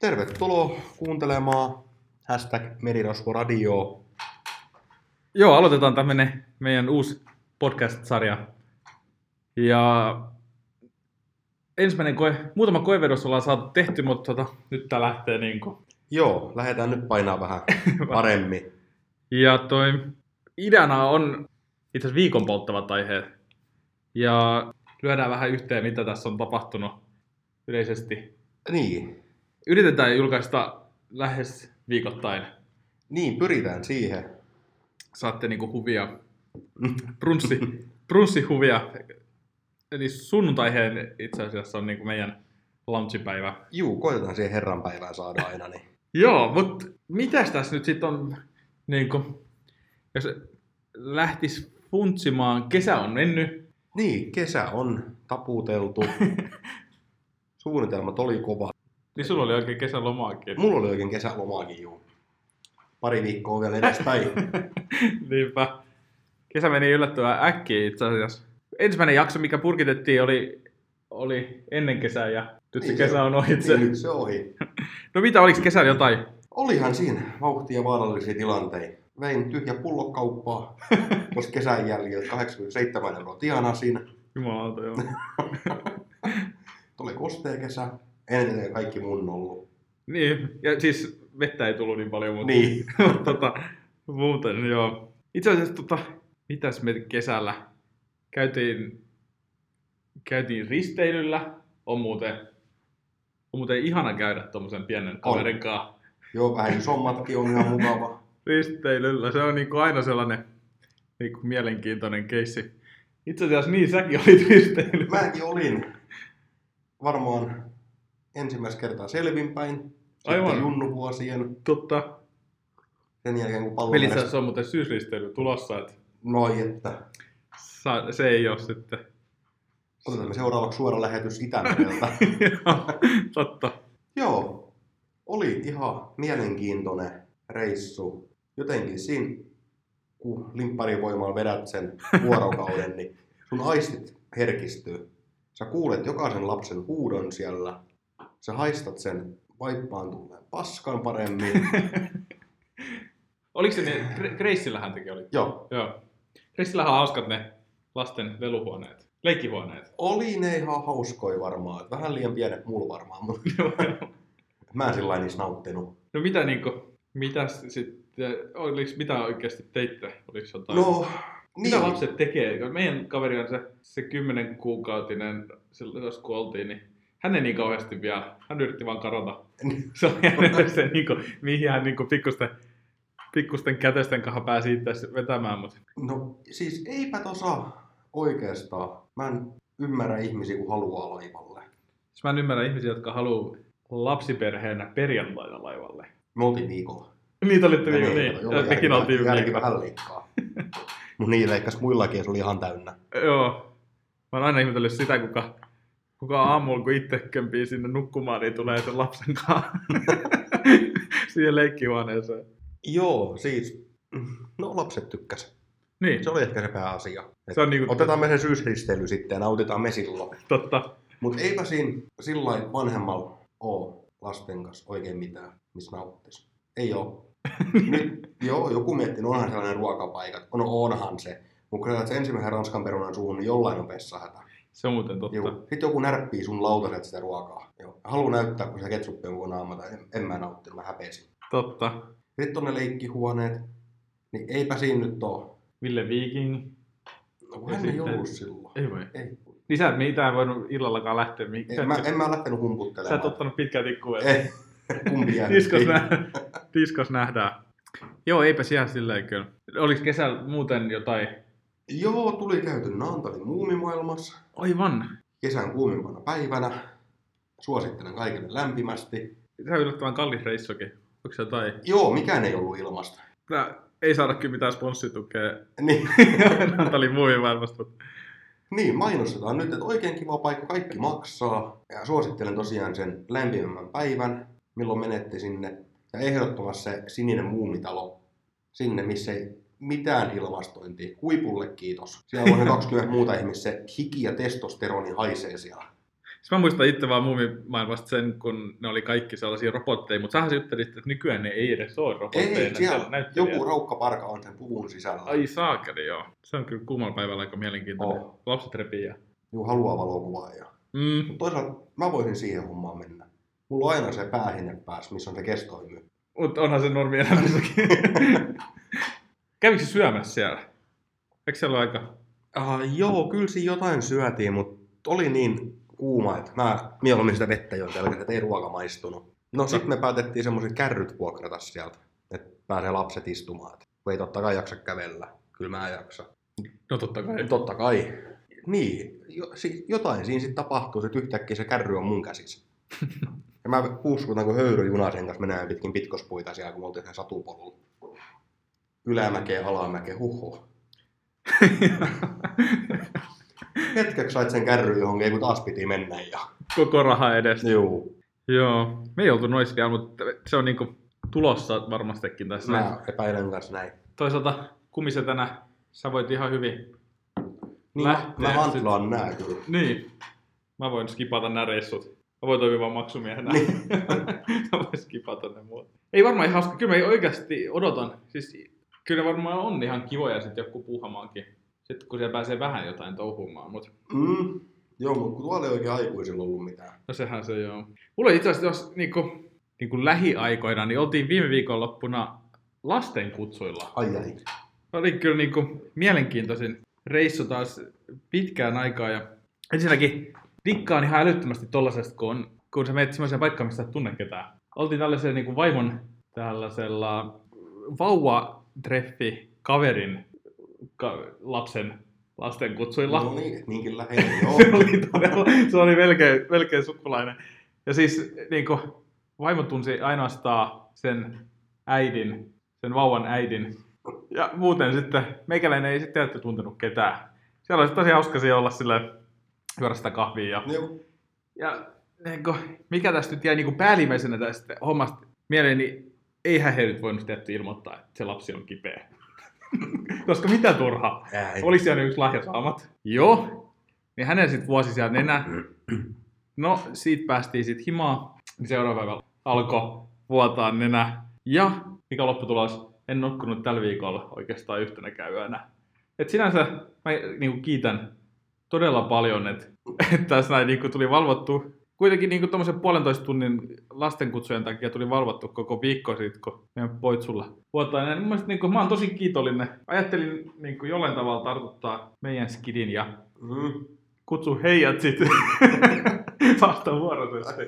Tervetuloa kuuntelemaan hashtag Merirosvo-radio. Joo, aloitetaan tämmönen meidän uusi podcast-sarja. Ja ensimmäinen koe, muutama koevedos ollaan saatu tehty, mutta tota, nyt tää lähtee niinku. Joo, lähdetään nyt painaa vähän paremmin. Ja toi ideana on itse asiassa viikon polttavat aiheet. Ja lyödään vähän yhteen, mitä tässä on tapahtunut yleisesti. Niin, Yritetään julkaista lähes viikoittain. niin pyritään siihen. Saatte niinku huvia, brunssi, brunssihuvia. Eli sunnuntaiheen itse asiassa on niinku meidän launchipäivä. Juu, koitetaan siihen herran päivään saada aina. Niin. Joo, mutta mitäs tässä nyt sitten on, niinku, jos lähtis funtsimaan, kesä on mennyt, niin, kesä on taputeltu. Suunnitelmat oli kova. Niin sulla oli oikein kesälomaakin. Mulla oli oikein kesälomaakin juu. Pari viikkoa vielä edespäin. Niinpä. Kesä meni yllättävän äkkiä itse asiassa. Ensimmäinen jakso, mikä purkitettiin, oli, oli ennen kesää ja nyt se Niin, kesä on ohitse. Niin, nyt se ohi. No mitä, oliko kesällä jotain? Olihan siinä vauhtia vaarallisia tilanteita. Vein tyhjä pullokauppaa tuossa kesän jäljiltä 87 euroa tienasin. Jumalauta, joo. Tuli kostea kesä. Eniten kaikki mun ollut. niin, ja siis vettä ei tullut niin paljon, mutta Niin. tota, muuten joo. Itse asiassa tota, mitäs me kesällä käytiin, käytiin risteilyllä. On muuten, on muuten ihana käydä tuommoisen pienen kaverin kanssa Joo, vähän isommatkin on ihan mukava. risteilyllä. Se on niinku aina sellainen niinku mielenkiintoinen keissi. Itse asiassa niin säkin olit risteilyllä. Mäkin olin varmaan ensimmäistä kertaa selvinpäin. Aivan. Junnuvuosien. Totta. Sen jälkeen kun pallo Pelissä se on muuten syysristeily tulossa, että noin, että sa- se ei ole sitten. otetaan me seuraavaksi suora lähetys Itämereltä. Totta. Joo, oli ihan mielenkiintoinen reissu. Jotenkin siinä, kun limpparivoimalla vedät sen vuorokauden, niin sun aistit herkistyy. Sä kuulet jokaisen lapsen huudon siellä. Sä haistat sen vaippaan tulleen paskan paremmin. Oliko se ne, Gre- Graceillähän teki oli? Joo, Joo. Graceillähän on hauskat ne lasten leluhuoneet, leikkihuoneet. oli ne ihan hauskoja varmaan. Vähän liian pienet mulla varmaan, mutta mä en sillä niissä nauttinut. no mitä niinku, mitäs sitten, oliks, mitä oikeasti teitte? Oliko jotain? No, Mitä niin. lapset tekee? Meidän kaveri on se, se 10 kuukautinen, silloin jos kun oltiin, niin hän ei niin kauheasti vielä, hän yritti vaan karata. Se oli hänelle se, niin kuin, mihin hän niin kuin, pikkusten, pikkusten kätesten kanssa pääsi itse vetämään. Mutta... No siis eipä tosa oikeastaan. Mä en ymmärrä ihmisiä, kun haluaa laivalle. Siis mä en ymmärrä ihmisiä, jotka haluaa lapsiperheenä perjantaina laivalle. Me oltiin viikolla. Niitä olitte No niin, niin, niin. joo, Ja mekin oltiin järki viikolla. vähän leikkaa. Mutta niin leikkas muillakin ja se oli ihan täynnä. Joo. Mä oon aina ihmetellyt sitä, kuka, kuka aamulla, kun itse kömpii sinne nukkumaan, niin tulee sen lapsen kanssa siihen leikkihuoneeseen. Joo, siis, no lapset tykkäs. Niin, Se oli ehkä se pääasia. Et se on niinku Otetaan me se syysristeily sitten ja nautitaan me silloin. totta. Mutta eipä siinä sillä vanhemmalla oo lasten kanssa oikein mitään, missä nauttis. Ei oo. Nyt, joo, joku miettii, no onhan sellainen ruokapaikat. No onhan se. Mutta kun ensimmäisen ranskan perunan suuhun, niin jollain on vessahätä. Se on muuten totta. Joo. Sitten joku närppii sun lautaset sitä ruokaa. Joo. Haluan näyttää, kun se ketsuppi on naama, tai en, en mä nauttinut, mä häpesin. Totta. Sitten on ne leikkihuoneet, niin eipä siinä nyt oo. Ville Viking. No hän ei ollut silloin. Ei vai? Ei. Niin sä et mitään voinut illallakaan lähteä mihinkään. En, mä, en mä lähtenyt Sä et humputtelemaan. ottanut pitkää tikkua. Ei. Kumpi jää? Diskos, nä- diskos nähdään. Joo, eipä siellä silleen kyllä. Oliko kesällä muuten jotain? Joo, tuli käyty Naantalin muumimaailmassa Aivan. kesän kuumimpana päivänä. Suosittelen kaikille lämpimästi. Se on yllättävän kallis reissukin. Onko se jotain? Joo, mikään ei ollut ilmasta. Tää ei saada kyllä mitään sponssitukea Niin, Natalin muovimaailmasta. mutta- niin, mainostetaan nyt, että oikein kiva paikka, kaikki maksaa. Ja suosittelen tosiaan sen lämpimämmän päivän, milloin menette sinne. Ja ehdottomasti se sininen muumitalo, sinne missä ei mitään ilmastointia. Huipulle kiitos. Siellä on ne 20 muuta ihmistä, se hiki ja testosteroni haisee siellä. Siis mä muistan itse vaan muumimaailmasta sen, kun ne oli kaikki sellaisia robotteja, mutta sähän juttelit, että nykyään ne ei edes ole robotteja. Ei, siellä joku raukkaparka on sen puvun sisällä. Ai saakeli, joo. Se on kyllä kuumalla päivällä aika mielenkiintoinen. Oh. Lapset repii ja... Joku haluaa valokuvaa. Ja... Mm. Mutta toisaalta mä voisin siihen hommaan mennä. Mulla on aina se päähinne päässä, missä on se kestohymy. Mutta onhan se normi elämässäkin. Kävikö se syömässä siellä? Eikö siellä aika... Uh, joo, kyllä siinä jotain syötiin, mutta oli niin kuuma, että mä mieluummin sitä vettä join pelkästään, että ei ruoka maistunut. No sitten me päätettiin semmoiset kärryt vuokrata sieltä, että pääsee lapset istumaan. Kun ei totta kai jaksa kävellä. Kyllä mä jaksa. No totta kai. Totta kai. Niin, jo, si, jotain siinä sitten tapahtuu, että yhtäkkiä se kärry on mun käsissä. Ja mä puuskutan kuin höyryjuna sen kanssa menee pitkin pitkospuita siellä, kun me oltiin sen satupolulla. Ylämäkeen, alamäkeen, huhu. Hetkeksi sait sen kärry johonkin, kun taas piti mennä. Ja... Koko raha edestä. Juu, Joo. Me ei oltu noissa vielä, mutta se on niinku tulossa varmastikin tässä. mä epäilen kanssa näin. Toisaalta kumisetänä sä voit ihan hyvin. Niin, Lähtee mä, hantlaan nää kyllä. Niin. Mä voin skipata nämä reissut. Mä voin toimia vaan maksumiehenä. Niin. mä voin skipata ne muut. Ei varmaan ihan hauska. Kyllä mä oikeasti odotan. Siis kyllä varmaan on ihan kivoja sitten joku puhamaankin. Sitten kun siellä pääsee vähän jotain touhumaan. Mut Mm. Joo, mutta kun tuolla ei oikein aikuisilla ollut mitään. no sehän se joo. Mulla itse asiassa jos niinku, niinku lähiaikoina, niin oltiin viime viikonloppuna lasten kutsuilla. Ai ai. Oli kyllä niinku mielenkiintoisin reissu taas pitkään aikaa. Ja ensinnäkin dikkaan ihan älyttömästi tollasesta, kun, on, kun sä menet semmoiseen paikkaan, missä et tunne ketään. Oltiin tällaisella niinku vaimon tällaisella vauva-treffi kaverin ka- lapsen lasten kutsuilla. No niin, lähellä. Joo. se oli todella, se oli melkein, melkein sukulainen. Ja siis niin kuin, vaimo tunsi ainoastaan sen äidin, sen vauvan äidin. Ja muuten sitten, meikäläinen ei sitten tietysti tuntenut ketään. Siellä olisi tosi hauska olla sille juoda sitä kahvia. Ja, Joo. ja niin kuin, mikä tästä nyt jäi niin kuin päällimmäisenä tästä hommasta mieleen, niin eihän he nyt voinut tietysti ilmoittaa, että se lapsi on kipeä. Koska mitä turha. Ei. Oli siellä yksi lahjasaamat. Joo. Niin hänen sitten vuosi siellä nenä. No, siitä päästiin sitten himaan. Niin seuraava päivä alkoi vuotaa nenä. Ja mikä lopputulos? En nukkunut tällä viikolla oikeastaan yhtenäkään yönä. Et sinänsä mä niinku kiitän todella paljon, että et tässä näin niinku tuli valvottu. Kuitenkin niinku tommosen puolentoista tunnin lastenkutsujen takia tuli valvottu koko viikko siitä, kun meidän poit sulla vuotaa. Ja mun mielestä niinku, mä oon tosi kiitollinen. Ajattelin niinku jollain tavalla tartuttaa meidän skidin ja Mm. kutsu heijät sitten vastavuoroisesti.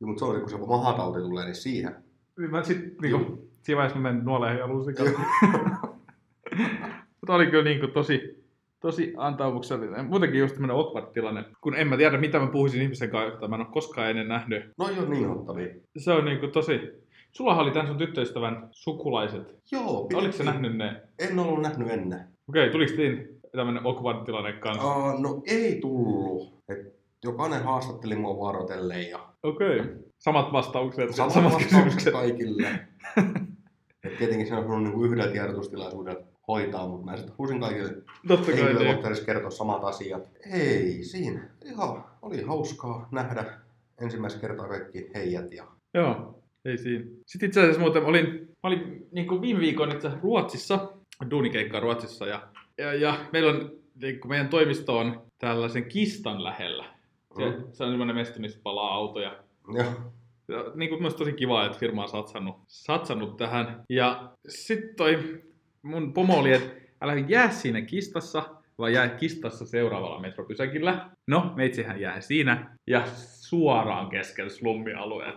Joo, mutta se, kun se mahatauti tulee, niin siihen. Niin mä sit niinku, siinä vaiheessa mä menen nuoleen ja lusikan. Mutta oli kyllä niinku tosi, tosi antaumuksellinen. Muutenkin just tämmönen awkward tilanne, kun en mä tiedä mitä mä puhuisin ihmisen kanssa, jota mä en ole koskaan ennen nähnyt. No ole niin ottavia. Se on niinku tosi... Sulla oli tämän sun tyttöystävän sukulaiset. Joo, Oliko se pidettiin- nähnyt ne? En ollut nähnyt ennen. Okei, tuliko siinä tämmönen awkward tilanne kanssa? Uh, no ei tullut. Et jokainen haastatteli mua vuorotellen ja Okei. Samat vastaukset, samat, samat vastaukset kysymykset. kaikille. Et tietenkin se on ollut niinku yhdellä tiedotustilaisuudella hoitaa, mutta mä sitten huusin kaikille Totta kai niin. kertoa samat asiat. Ei siinä. Ihan oli hauskaa nähdä ensimmäistä kertaa kaikki heijät. Ja... Joo, ei siinä. Sitten itse asiassa muuten olin, mä olin niin kuin viime viikon itse Ruotsissa, duunikeikkaa Ruotsissa, ja, ja, ja meillä on, niin kuin meidän toimisto on tällaisen kistan lähellä. Se, Mm. se on semmoinen mesta, missä palaa autoja. Joo. Ja, niin kuin myös tosi kiva, että firma on satsannut, satsannut tähän. Ja sitten toi mun pomo oli, että älä jää siinä kistassa, vaan jää kistassa seuraavalla metropysäkillä. No, meitsihän jää siinä ja suoraan keskellä slummialueet.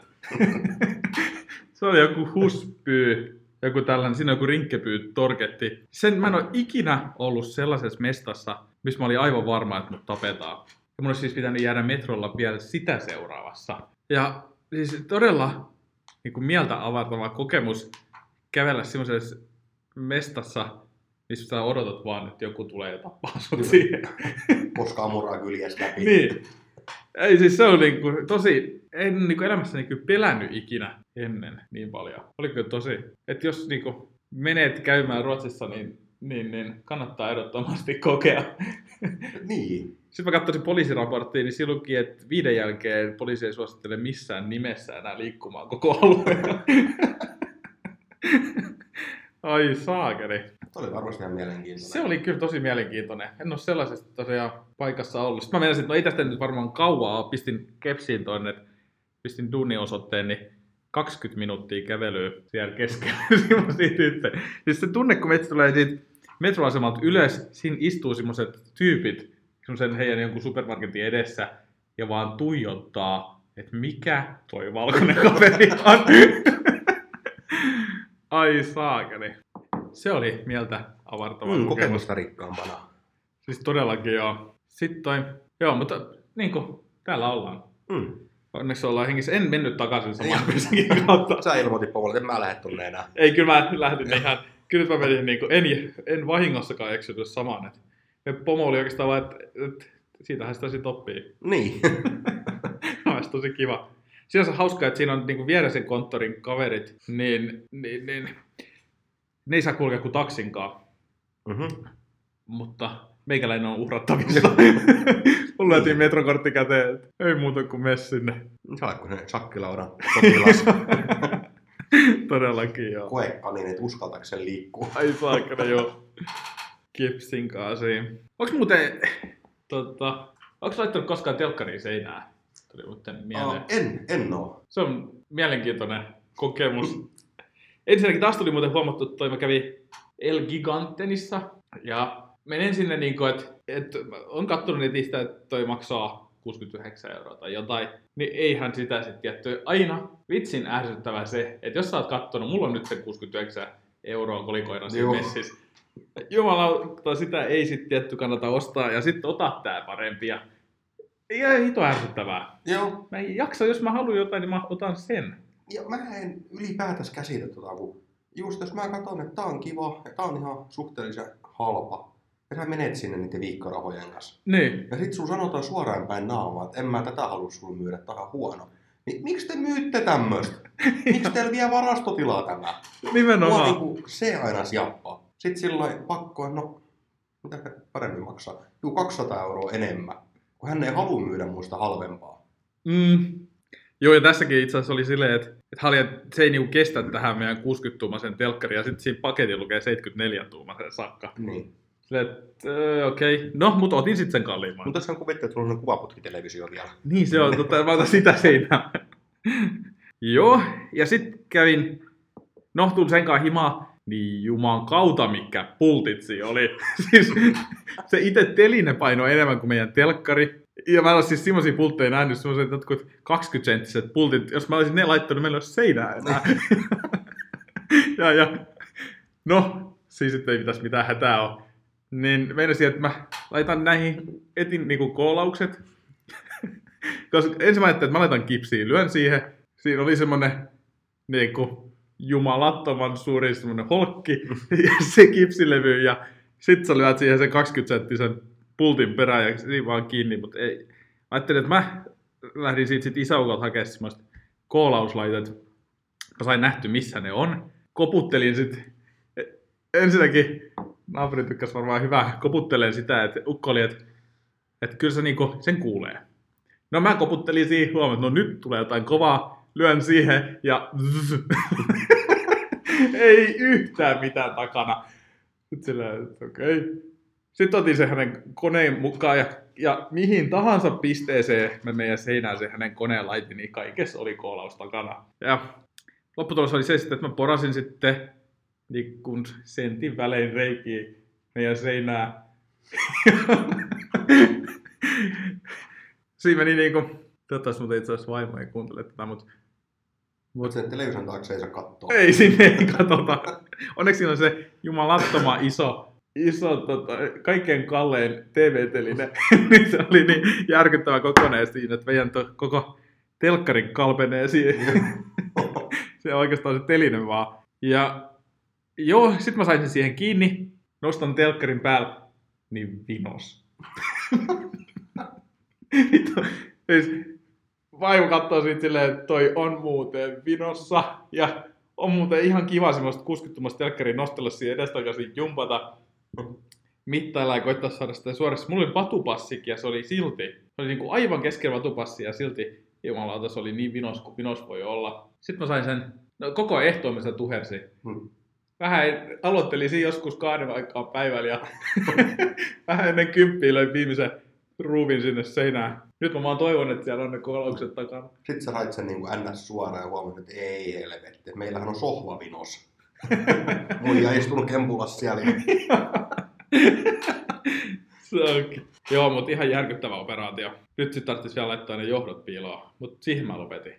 se oli joku huspyy, joku tällainen, siinä joku rinkkepyy torketti. Sen mä en ole ikinä ollut sellaisessa mestassa, missä mä olin aivan varma, että mut tapetaan. Ja mun olisi siis pitänyt jäädä metrolla vielä sitä seuraavassa. Ja siis todella niin kuin mieltä avartava kokemus kävellä semmoisessa mestassa, missä sä odotat vaan, että joku tulee ja tappaa sut Kyllä. siihen. Koskaan muraa kyljessä läpi. niin. Ei siis se on niin kuin, tosi, en niin kuin elämässäni kyllä pelännyt ikinä ennen niin paljon. Oli kyllä tosi, että jos niin kuin menet käymään Ruotsissa, niin, niin, niin kannattaa ehdottomasti kokea. Niin. Sitten mä katsoin poliisiraporttia, niin silloinkin, että viiden jälkeen poliisi ei suosittele missään nimessä enää liikkumaan koko alueella. Ai saakeli. Oli varmasti ihan mielenkiintoinen. Se oli kyllä tosi mielenkiintoinen. En ole sellaisesta tosiaan paikassa ollut. Sitten mä menisin, että no ei tästä nyt varmaan kauaa. Pistin kepsiin että pistin duuniosoitteen, niin 20 minuuttia kävelyä siellä keskellä. siitä siis se tunne, kun meitä tulee siitä metroasemalta ylös, siinä istuu semmoiset tyypit, semmoisen heidän jonkun supermarketin edessä, ja vaan tuijottaa, että mikä toi valkoinen kaveri on. Ai saakeli. Se oli mieltä avartava Mm, kokemus. kokemusta rikkaampana. Siis todellakin joo. Sitten toi, joo, mutta niin kuin, täällä ollaan. Mm. Onneksi ollaan hengissä. En mennyt takaisin samaan pysäkin kautta. Sä ilmoitit pomolle, että mä lähde tonne enää. Ei, kyllä mä lähdin ihan, kyllä mä menin niin kuin, en, en vahingossakaan eksynyt samaan. Et, me pomo oli oikeastaan vaan, että, että siitähän sitä sitten oppii. Niin. Olisi tosi kiva. Siinä on se hauska, että siinä on niin vieressä konttorin kaverit, niin, niin, niin ne ei saa kulkea kuin taksinkaan. mm-hmm. mutta meikäläinen on uhrattavissa. Mulla löytiin metrokortti käteen, ei muuta kuin mene sinne. Kuin se Shakkilaudan potilas. Todellakin joo. Koekani, että uskaltaako sen liikkua. Ai saakana joo. Kipsin kanssa. Onks muuten, tota, onks laittanut koskaan telkkariin seinään? Tuli muuten mieleen. Oh, en, en oo. Se on mielenkiintoinen kokemus. Ensinnäkin taas tuli muuten huomattu, että toi mä kävin El Gigantenissa ja menen sinne niin kuin, että, että on kattonut netistä, että toi maksaa 69 euroa tai jotain, niin eihän sitä sitten tietty. Aina vitsin ärsyttävää se, että jos sä oot kattonut, mulla on nyt se 69 euroa kolikoina siinä messissä. Jumalauta, sitä ei sitten tietty kannata ostaa ja sitten ota tää parempi. Ihan hito ärsyttävää. Joo. Mä en jaksa, jos mä haluan jotain, niin mä otan sen. Ja mä en ylipäätänsä käsitä tota, kun just jos mä katson, että tää on kiva ja tää on ihan suhteellisen halpa. Ja sä menet sinne niiden viikkorahojen kanssa. Niin. Ja sit sun sanotaan suoraan päin naamaa, että en mä tätä halua sulle myydä, tää on huono. Niin miksi te myytte tämmöstä? Miksi teillä vie varastotilaa tämä? Mua Nimenomaan. niinku se aina sjappaa. Sitten silloin pakko, no mitä paremmin maksaa? Juu, 200 euroa enemmän. Kun hän ei halua myydä muista halvempaa. Mm. Joo, ja tässäkin itse asiassa oli silleen, että, että Halja, se ei niinku kestä tähän meidän 60-tuumaisen telkkari, ja sitten siinä paketin lukee 74-tuumaisen sakka. Niin. Silleen, että öö, okei, okay. no, mutta otin sitten sen kalliimman. Mutta tässä on kuvitteet, että sulla on kuvaputkitelevisio vielä. Niin se on, totta, mä otan sitä seinään. Joo, ja sitten kävin, no tulin sen kanssa himaa, niin juman kautta mikä pultitsi oli. siis se itse teline paino enemmän kuin meidän telkkari. Ja mä ole siis semmosia pultteja nähnyt, semmoiset jotkut 20-senttiset pultit. Jos mä olisin ne laittanut, meillä olisi seinää enää. ja, ja, no, siis sitten ei pitäisi mitään hätää ole. Niin meinasin, että mä laitan näihin etin niinku koolaukset. Koska ensin mä ajattelin, että mä laitan kipsiin, lyön siihen. Siinä oli semmonen niinku jumalattoman suuri semmonen holkki ja se kipsilevy ja sit sä lyöt siihen sen 20 senttisen pultin perään ja siinä vaan kiinni, mutta ei. Mä ajattelin, että mä lähdin siitä sit isäukolta hakemaan semmoista koolauslaitet. Mä sain nähty, missä ne on. Koputtelin sit ensinnäkin naapuri tykkäsi varmaan hyvää koputteleen sitä, että ukko oli, että, että kyllä se niinku, sen kuulee. No mä koputtelin siihen huomioon, että no nyt tulee jotain kovaa, lyön siihen ja ei yhtään mitään takana. Sitten sillä, okei. Okay. Sitten otin se hänen koneen mukaan ja, ja mihin tahansa pisteeseen me meidän seinään se hänen koneen laitin, niin kaikessa oli koolaus takana. Ja lopputulos oli se sitten, että mä porasin sitten niin kun sentin välein reikiä meidän seinää. Siinä meni niinku, toivottavasti mutta itse asiassa vaimo ei kuuntele tätä, mutta Mutta sen television taakse ei saa katsoa. ei sinne ei katsota. Onneksi siinä on se jumalattoma iso, iso tota, kaikkein kallein TV-teline. niin se oli niin järkyttävä kokoneen siinä, että meidän to, koko telkkari kalpenee siihen. se on oikeastaan se teline vaan. Ja joo, sit mä sain sen siihen kiinni, nostan telkkarin päällä, niin vinos. Vittu, siis vaimo katsoo siitä silleen, että toi on muuten vinossa. Ja on muuten ihan kiva semmoista 60 telkkarin nostella siihen edestakaisin jumpata. mittailla ja koittaa saada sitä suorassa. Mulla oli vatupassikin ja se oli silti, se oli niinku aivan keskellä vatupassia ja silti jumalauta se oli niin vinos kuin vinos voi olla. Sitten mä sain sen, no koko ehtoon mä sitä tuhersin. Hmm. Vähän aloittelin siinä joskus kahden aikaa päivällä ja vähän ennen kymppiä löin viimeisen ruuvin sinne seinään. Nyt mä vaan toivon, että siellä on ne kolaukset takana. Sitten sä sait sen niin kuin ns. suoraan ja huomasit, että ei helvetti. Meillähän on sohvavinos. Muija istunut kempulassa siellä. Se onkin. Joo, mutta ihan järkyttävä operaatio. Nyt sitten tarvitsisi vielä laittaa ne johdot piiloon, mutta siihen mä lopetin.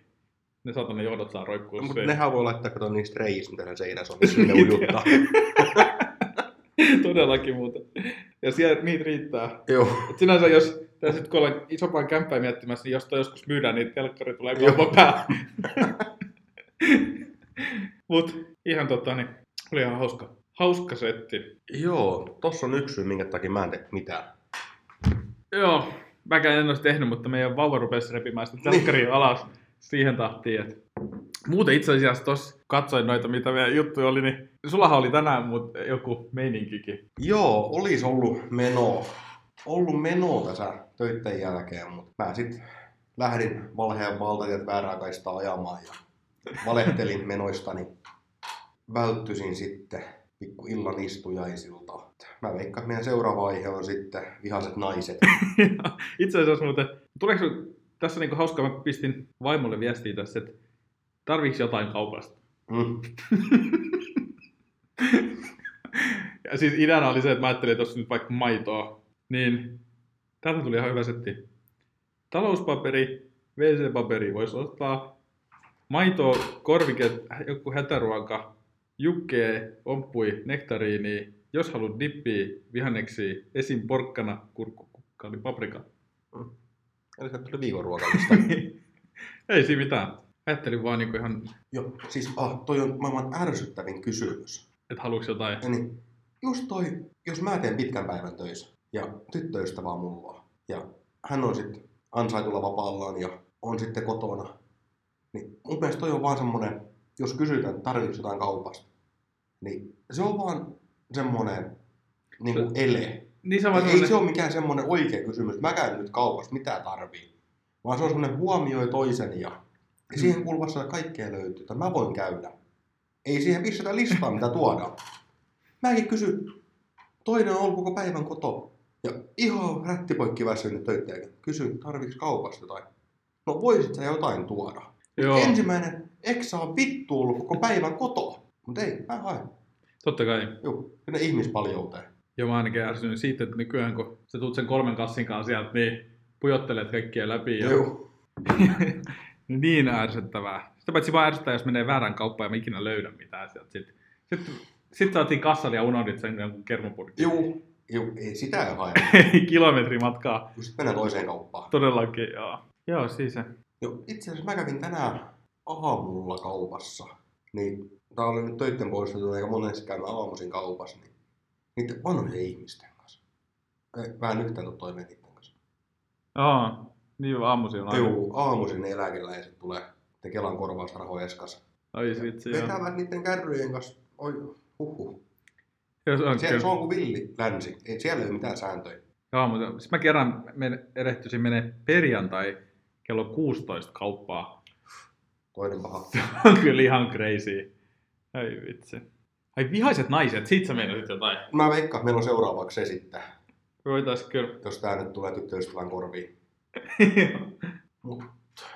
Ne saatan ne johdot saa roikkua Mutta siinä. nehän voi laittaa, kato niistä reijistä, mitä seinässä on, missä ne ujuttaa. Todellakin muuten. Ja siellä niitä riittää. Joo. Et sinänsä jos, tai sit kun olen isompaa kämppää miettimässä, niin jos toi joskus myydään, niin telkkari tulee kaupan päälle. Mut ihan tota, niin oli ihan hauska. Hauska setti. Joo, tossa on yksi syy, minkä takia mä en tee mitään. Joo, mäkään en olisi tehnyt, mutta meidän vauva rupesi repimään sitä telkkaria alas siihen tahtiin, että Muuten itse asiassa tuossa katsoin noita, mitä meidän juttuja oli, niin sullahan oli tänään mut joku meininkikin. Joo, olisi ollut meno, ollut meno tässä töitten jälkeen, mutta mä sitten lähdin valheen valtajat väärää kaistaa ajamaan ja valehtelin menoistani. Välttyisin sitten pikku illan istujaisilta. Mä veikkaan, että meidän seuraava aihe on sitten vihaset naiset. itse asiassa muuten, tuleeko tässä niinku hauskaa, mä pistin vaimolle viestiä tässä, että tarviiko jotain kaupasta. Mm. Ja siis ideana oli se, että mä ajattelin, että tuossa nyt vaikka maitoa, niin täältä tuli ihan hyvä setti. Talouspaperi, WC-paperi voisi ostaa, maitoa, korvike, joku hätäruoka, jukkee, omppui, nektariini, jos haluat dippiä, vihanneksi, esim. porkkana, kurkku, kukkaali, paprika. Eli se tuli viikon ruokalista. Ei siinä mitään. Ajattelin vaan niinku ihan, Joo, siis ah, toi on maailman ärsyttävin kysymys. Että haluuks jotain. Ja niin, just toi, jos mä teen pitkän päivän töissä ja tyttöystävä on mulla ja hän on sitten ansaitulla vapaallaan ja on sitten kotona, niin mun mielestä toi on vaan semmonen, jos kysytään, että tarvitsetko jotain kaupasta, niin se on vaan semmonen niin kuin ele. Niin se Ei se ole mikään semmonen oikea kysymys, mä käyn nyt kaupassa, mitä tarvii. Vaan se on semmonen huomioi toisen ja, ja siihen kuuluvassa kaikkea löytyy, että mä voin käydä. Ei siihen pistetä listaa, mitä tuodaan. Mäkin kysyn, toinen on ollut koko päivän koto. Ja ihan rättipoikki väsynyt töittäjä. Kysyn, tarviks kaupasta jotain? No voisit sä jotain tuoda? Joo. Ensimmäinen, eikö sä oo vittu ollut koko päivän koto? Mutta ei, mä haen. Totta kai. Joo, sinne ihmispaljouteen. Ja mä ainakin ärsynyt siitä, että nykyään kun sä tuut sen kolmen kassin kanssa sieltä, niin pujottelet kaikkia läpi. Ja... Joo. niin ärsyttävää. Sitä paitsi vaan ärsyttää, jos menee väärän kauppaan ja mä ikinä löydä mitään sieltä. Sitten sit, sit saatiin kassalle ja unohdit sen jonkun kermapurkin. Joo. Joo, ei sitä ei hae. Kilometri matkaa. Sitten mennään toiseen kauppaan. Todellakin, joo. Joo, siis se. Joo, itse asiassa mä kävin tänään aamulla kaupassa. Niin, tää oli nyt töitten poistettu, eikä monesti käymään aamuisin kaupassa. Niin, niiden vanhojen ihmisten kanssa. Mä en yhtään tuu toimeen niiden kanssa. Joo, niin aamuisin on aina. Joo, aamuisin eläkeläiset tulee te Kelan korvausrahoja eskas. Ai vitsi, joo. Vetävät niiden kärryjen kanssa. Oi. Joo, se on Siellä, se on kuin villi länsi. Ei, siellä ei ole mitään sääntöjä. Joo, mutta siis mä kerran men, erehtyisin menee perjantai kello 16 kauppaa. Toinen paha. on kyllä ihan crazy. Ai vitsi. Ai vihaiset naiset, siitä sä meinasit jotain. Mä veikkaan, meillä on seuraavaksi se sitten, Voitais kyllä. jos tää nyt tulee tyttöystävän korviin. Mut,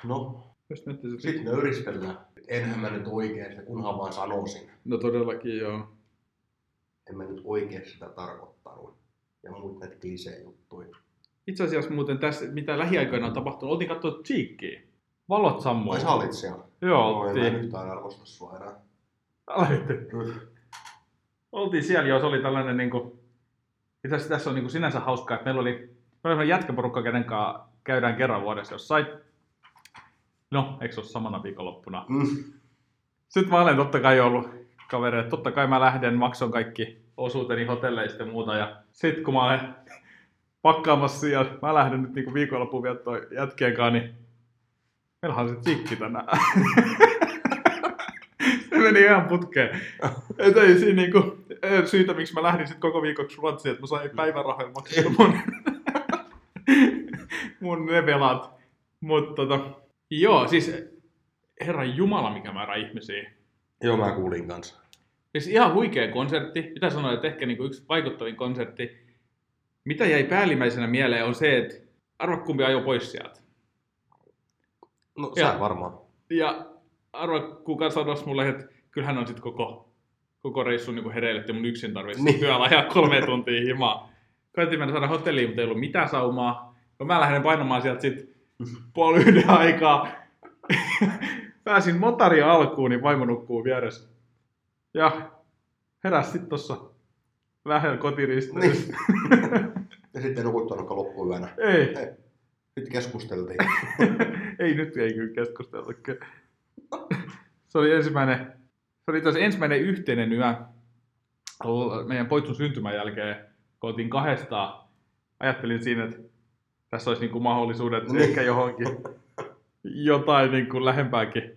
no, Jos miettisit. Sitten nöyristellään. Enhän mä nyt oikein sitä, kunhan vaan sanoisin. No todellakin joo. En mä nyt oikein sitä tarkoittanut. Ja muut näitä klisee-juttuja. Itse asiassa muuten tässä, mitä lähiaikoina on tapahtunut, oltiin katsoa Cheekkiä. Valot sammuu. Vai sä olit siellä? Joo, Oi, mä en oltiin. yhtään arvosta sua enää. Älä. Oltiin siellä, joo, se oli tällainen niinku... Itse asiassa tässä on niinku sinänsä hauskaa, että meillä oli, meillä oli jätkäporukka, kenen kanssa käydään kerran vuodessa jossain. No, eikö se ole samana viikonloppuna? Mm. Sitten mä olen totta kai ollut kavereita. Totta kai mä lähden, makson kaikki osuuteni hotelleista ja muuta. Ja sitten kun mä olen pakkaamassa ja mä lähden nyt niinku viikonloppuun viettoon jätkien kanssa, niin meillä on se tsikki tänään. Se meni ihan putkeen. Et ei siinä niinku, ei syytä, miksi mä lähdin sit koko viikoksi Ruotsiin, että mä sain päivärahoja maksaa mun, mun ne velat. Mutta tota, joo, siis herran jumala, mikä määrä ihmisiä. Joo, mä kuulin kanssa. Siis ihan huikea konsertti. Mitä sanoa, että ehkä niinku yksi vaikuttavin konsertti. Mitä jäi päällimmäisenä mieleen on se, että arva kumpi ajoi pois sieltä. No Ja- sä varmaan. Ja arva kuka sanoisi mulle, että kyllähän on sitten koko, koko reissun niin hereille, että mun yksin tarvitsisi Niin. työllä ajaa kolme tuntia himaa. Koitin mennä saada hotelliin, mutta ei ollut mitään saumaa. No mä lähden painamaan sieltä sit puoli yhden aikaa. Pääsin motari alkuun, niin vaimo nukkuu vieressä. Ja heräs sit tossa lähellä kotiristeilyssä. Ja sitten nukuttanutko loppuyönä. ei, Nyt keskusteltiin. ei nyt ei kyllä keskusteltu. Se oli ensimmäinen, se oli ensimmäinen yhteinen yö meidän poitsun syntymän jälkeen, kun oltiin kahdestaan. Ajattelin siinä, että tässä olisi niinku mahdollisuudet Niin. ehkä johonkin jotain niinku lähempääkin.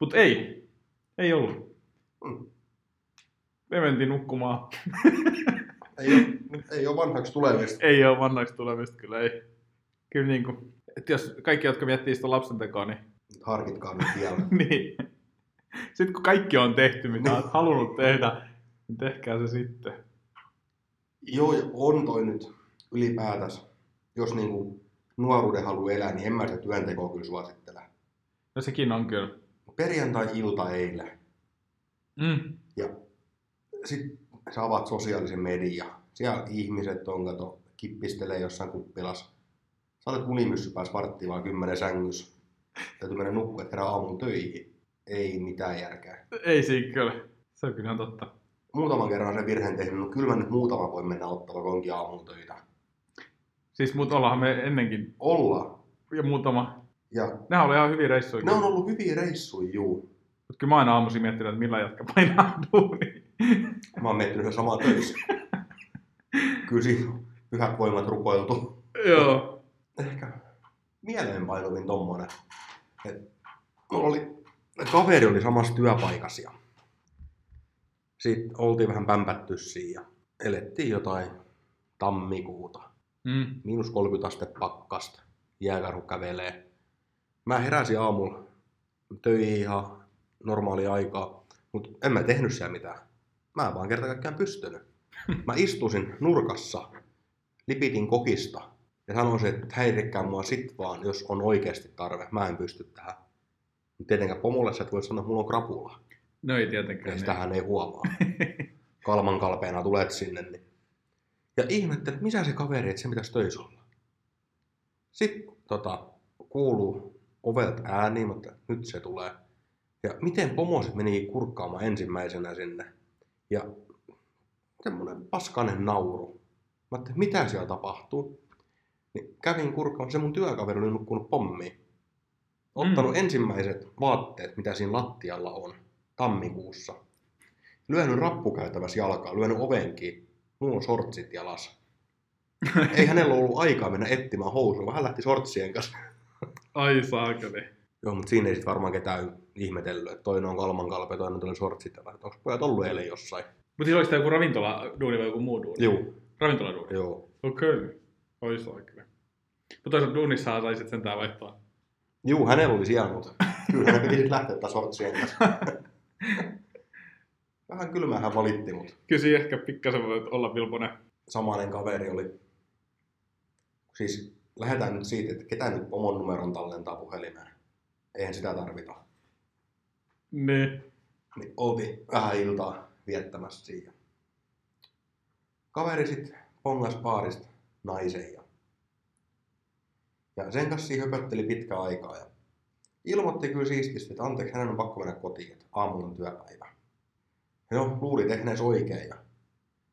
Mutta ei, ei ollut. Mm. Me mentiin nukkumaan. Ei ole, ei ole vanhaksi tulemista. Ei ole vannaksi tulemista kyllä, ei. Kyllä niinku, että jos kaikki, jotka miettii sitä lapsentekoa, niin Harkitkaa nyt vielä. niin. Sitten kun kaikki on tehty, mitä olet halunnut tehdä, niin tehkää se sitten. Joo, on toi nyt ylipäätänsä. Jos niinku nuoruuden haluaa elää, niin en mä sitä työntekoa kyllä suosittele. No sekin on kyllä. Perjantai-ilta eilen. Mm. Ja sit sä avaat sosiaalisen median. Siellä ihmiset on, kato, kippistelee jossain kuppilas. Sä olet unimyssy pääs varttiin vaan kymmenen sängys. Täytyy mennä nukkua, että herää aamulla töihin. Ei mitään järkeä. Ei siinä kyllä. Se on kyllä totta. Muutaman kerran sen virheen tehnyt, no kyllä mä nyt muutama voi mennä ottaa vaikka onkin aamulla töitä. Siis mut ollaanhan me ennenkin Olla. ja muutama. Ja Nämä oli ihan hyviä reissuja. ne on ollut hyviä reissuja, juu. Mutta kyllä mä aina aamuisin miettinyt, että millä jatka painaa duuni. Mä oon miettinyt sen samaa töissä. Kyllä siinä on pyhät voimat rukoiltu. Joo. Ehkä mieleenpainuvin tommonen. Et mulla oli, kaveri oli samassa työpaikassa ja sitten oltiin vähän pämpätty siinä ja elettiin jotain tammikuuta. Mm. Miinus 30 astetta pakkasta. Jääkarhu kävelee. Mä heräsin aamulla töihin ihan normaali aikaa, mutta en mä tehnyt siellä mitään. Mä en vaan kerta kaikkiaan pystynyt. Mä istusin nurkassa, lipitin kokista ja sanoisin, että häirikkää mua sit vaan, jos on oikeasti tarve. Mä en pysty tähän. Mut Tietenkään pomolle sä et voi sanoa, että mulla on krapula. No ei tietenkään. Ja sitähän ei huomaa. Kalman kalpeena tulet sinne. Niin. Ja ihmettelin, että missä se kaveri, että se pitäisi töissä olla. Sitten tota, kuuluu ovelta ääni, mutta nyt se tulee. Ja miten pomoset meni kurkkaamaan ensimmäisenä sinne. Ja semmoinen paskanen nauru. Mä ajattelin, mitä siellä tapahtuu. Niin kävin kurkkaamaan, se mun työkaveri oli nukkunut pommiin. Ottanut Mm. ensimmäiset vaatteet, mitä siinä lattialla on, tammikuussa. Lyönyt rappukäytävässä jalkaa, lyönyt ovenkin. Mulla on sortsit jalas. Ei hänellä ollut aikaa mennä etsimään housuja, vaan hän lähti sortsien kanssa. Ai saakeli. Joo, mutta siinä ei sitten varmaan ketään ihmetellyt, että toinen on kalman kalpe, toinen tuli sortsit jalas. Onko pojat ollut eilen jossain? Mutta siis oliko tämä joku ravintola duuni vai joku muu duuni? Joo, Ravintola duuni. joo. Okei. Okay. Oi saakeli. Mutta toisaalta duunissahan saisit sentään vaihtaa. Juu, hänellä oli siellä, mutta kyllä hän piti lähteä taas sortsien kanssa. Vähän kylmää hän valitti, mutta siinä ehkä pikkasen voi olla vilponen. samainen kaveri oli. Siis lähdetään nyt siitä, että ketä nyt pomon numeron tallentaa puhelimeen. Eihän sitä tarvita. Niin. Niin oltiin vähän iltaa viettämässä siinä. Kaveri sitten pongas baarista naisen ja, ja sen kanssa siinä höpötteli pitkä aikaa ja ilmoitti kyllä siististi, että anteeksi, hänen on pakko mennä kotiin, että aamulla on työpäivä. No, luuli tehneensä oikein ja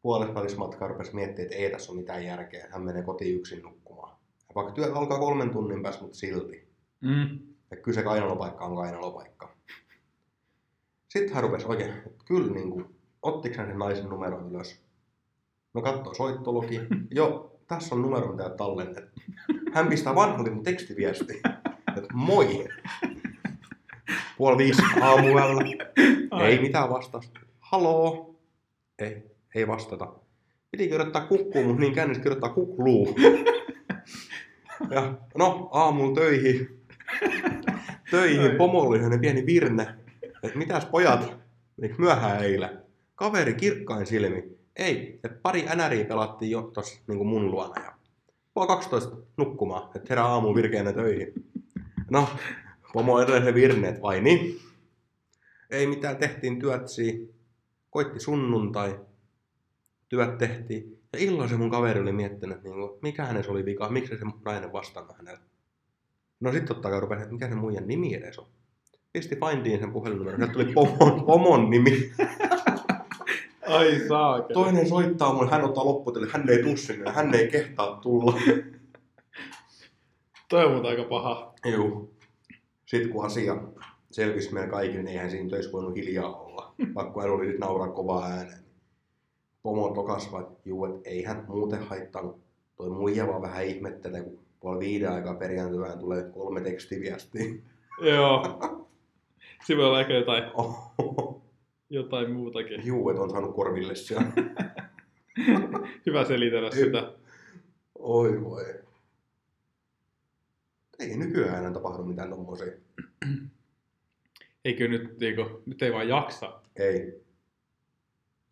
puolessa välissä matka rupesi miettimään, että ei tässä ole mitään järkeä, hän menee kotiin yksin nukkumaan. Ja vaikka työ alkaa kolmen tunnin päästä, mutta silti. Mm. Ja kyllä se kainalopaikka on kainalopaikka. Sitten hän rupesi oikein, että kyllä niin kuin, ottiko hän sen naisen numeron ylös? No katsoo soittoluki. Joo, tässä on numero, mitä tallennettu. Hän pistää vanhalle mun tekstiviesti. Että moi. puoli viisi aamuella. Ei mitään vastausta. Haloo? Ei, ei vastata. Piti kirjoittaa kukkuu, mutta niin käännös kirjoittaa kukluu. Ja no, aamulla töihin. Töihin sellainen pieni virne. Että mitäs pojat, menikö myöhään eilen? Kaveri kirkkain silmi. Ei, että pari NRiä pelattiin jo tossa niin mun luona. Ja puoli 12 nukkumaan, että herää aamulla virkeänä töihin. No, pomo edelleen virneet, vai niin? Ei mitään, tehtiin työt siinä. Koitti sunnuntai. Työt tehtiin. Ja illalla se mun kaveri oli miettinyt, että niinku, mikä hänessä oli vika, miksi se nainen vastannut hänelle. No sit totta kai rupesi, että mikä se muijan nimi edes on. Pisti Findiin sen puhelinnumeron, sieltä tuli pomon, pomon nimi. Ai saakeli. Toinen soittaa mulle, hän ottaa lopputelle, hän ei tuu sinne, hän ei kehtaa tulla. Toi on aika paha. Juu. Sitten kun asia selvisi meidän kaikille, niin eihän siinä töissä voinut hiljaa olla. Vaikka hän oli nauraa kovaa ääneen. Pomo tokas vaan, juu, et eihän muuten haittanut. Toi muija vaan vähän ihmettelee, kun puoli viiden aikaa perjantaina tulee kolme tekstiviestiä. Joo. Siinä voi olla ehkä jotain, Oho. jotain muutakin. Juu, et on saanut korville siellä. Hyvä selitellä sitä. Oi voi. Ei nykyään enää tapahdu mitään tommosia. Eikö nyt, niinku, nyt ei vaan jaksa. Ei.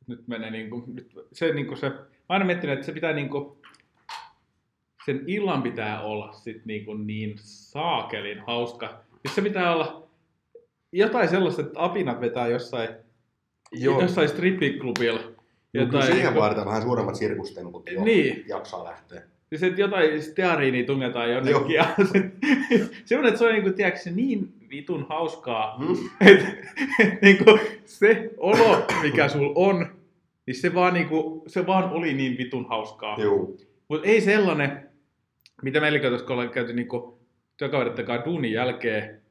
Nyt menee niinku, nyt se niinku se, mä aina miettinyt, että se pitää niinku, sen illan pitää olla sit niinku niin saakelin hauska. Siis se pitää olla jotain sellaista, että apinat vetää jossain, Joo. jossain strippiklubilla. No, Jotain, siihen niinku- vaaditaan vähän suuremmat sirkustemput, jo Niin. jaksaa lähteä. Siis että jotain steariinia tungetaan jonnekin. Ja se, semmoinen, että se on niinku, tiedätkö, se niin vitun hauskaa, Hmm? että et, niinku, se olo, mikä sul on, niin se vaan, niinku, se vaan oli niin vitun hauskaa. Mutta ei sellainen, mitä meillä käytössä, kun ollaan käyty niinku, työkavereiden kanssa duunin jälkeen,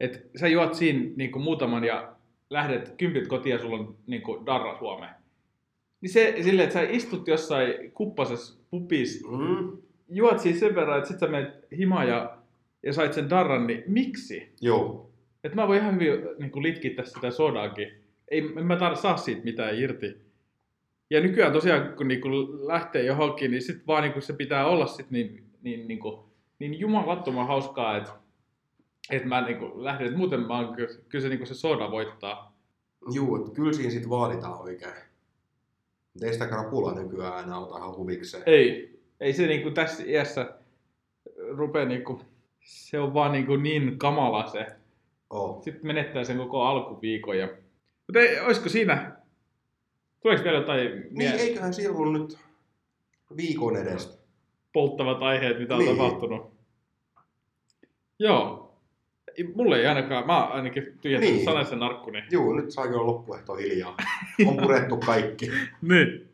että sä juot siinä niinku, muutaman ja lähdet kympit kotiin ja sulla on niinku, darra Suomeen. Niin se silleen, että sä istut jossain kuppasessa pupissa Mm. juot siis sen verran, että sit sä menet himaan ja, ja sait sen darran, niin miksi? Joo. Että mä voin ihan hyvin niin litkittää sitä sodaakin. Ei, en mä tar- saa siitä mitään irti. Ja nykyään tosiaan, kun niinku lähtee johonkin, niin sit vaan niinku se pitää olla sit niin, niin, niinku, niin jumalattoman hauskaa, että et mä niinku lähden. Et muuten mä oon, kyllä, kyllä se, niinku se soda voittaa. Juu, että kyllä siinä sit vaaditaan oikein. Mutta ei sitä krapula nykyään enää ota ihan huvikseen. Ei, ei se niinku tässä iässä rupea niinku, se on vaan niinku niin kamala se, Oh. Sitten menettää sen koko alkuviikon. Ja... Mutta ei, olisiko siinä... Tuleeko vielä jotain Niin, mie- eiköhän siinä ollut nyt viikon edestä. polttavat aiheet, mitä on Niin. tapahtunut? Joo. Mulle ei ainakaan, mä ainakin tyhjentänyt Niin. niin. sanaisen narkkuni. Juu, nyt saakin olla loppuehto hiljaa. On purettu kaikki. Niin.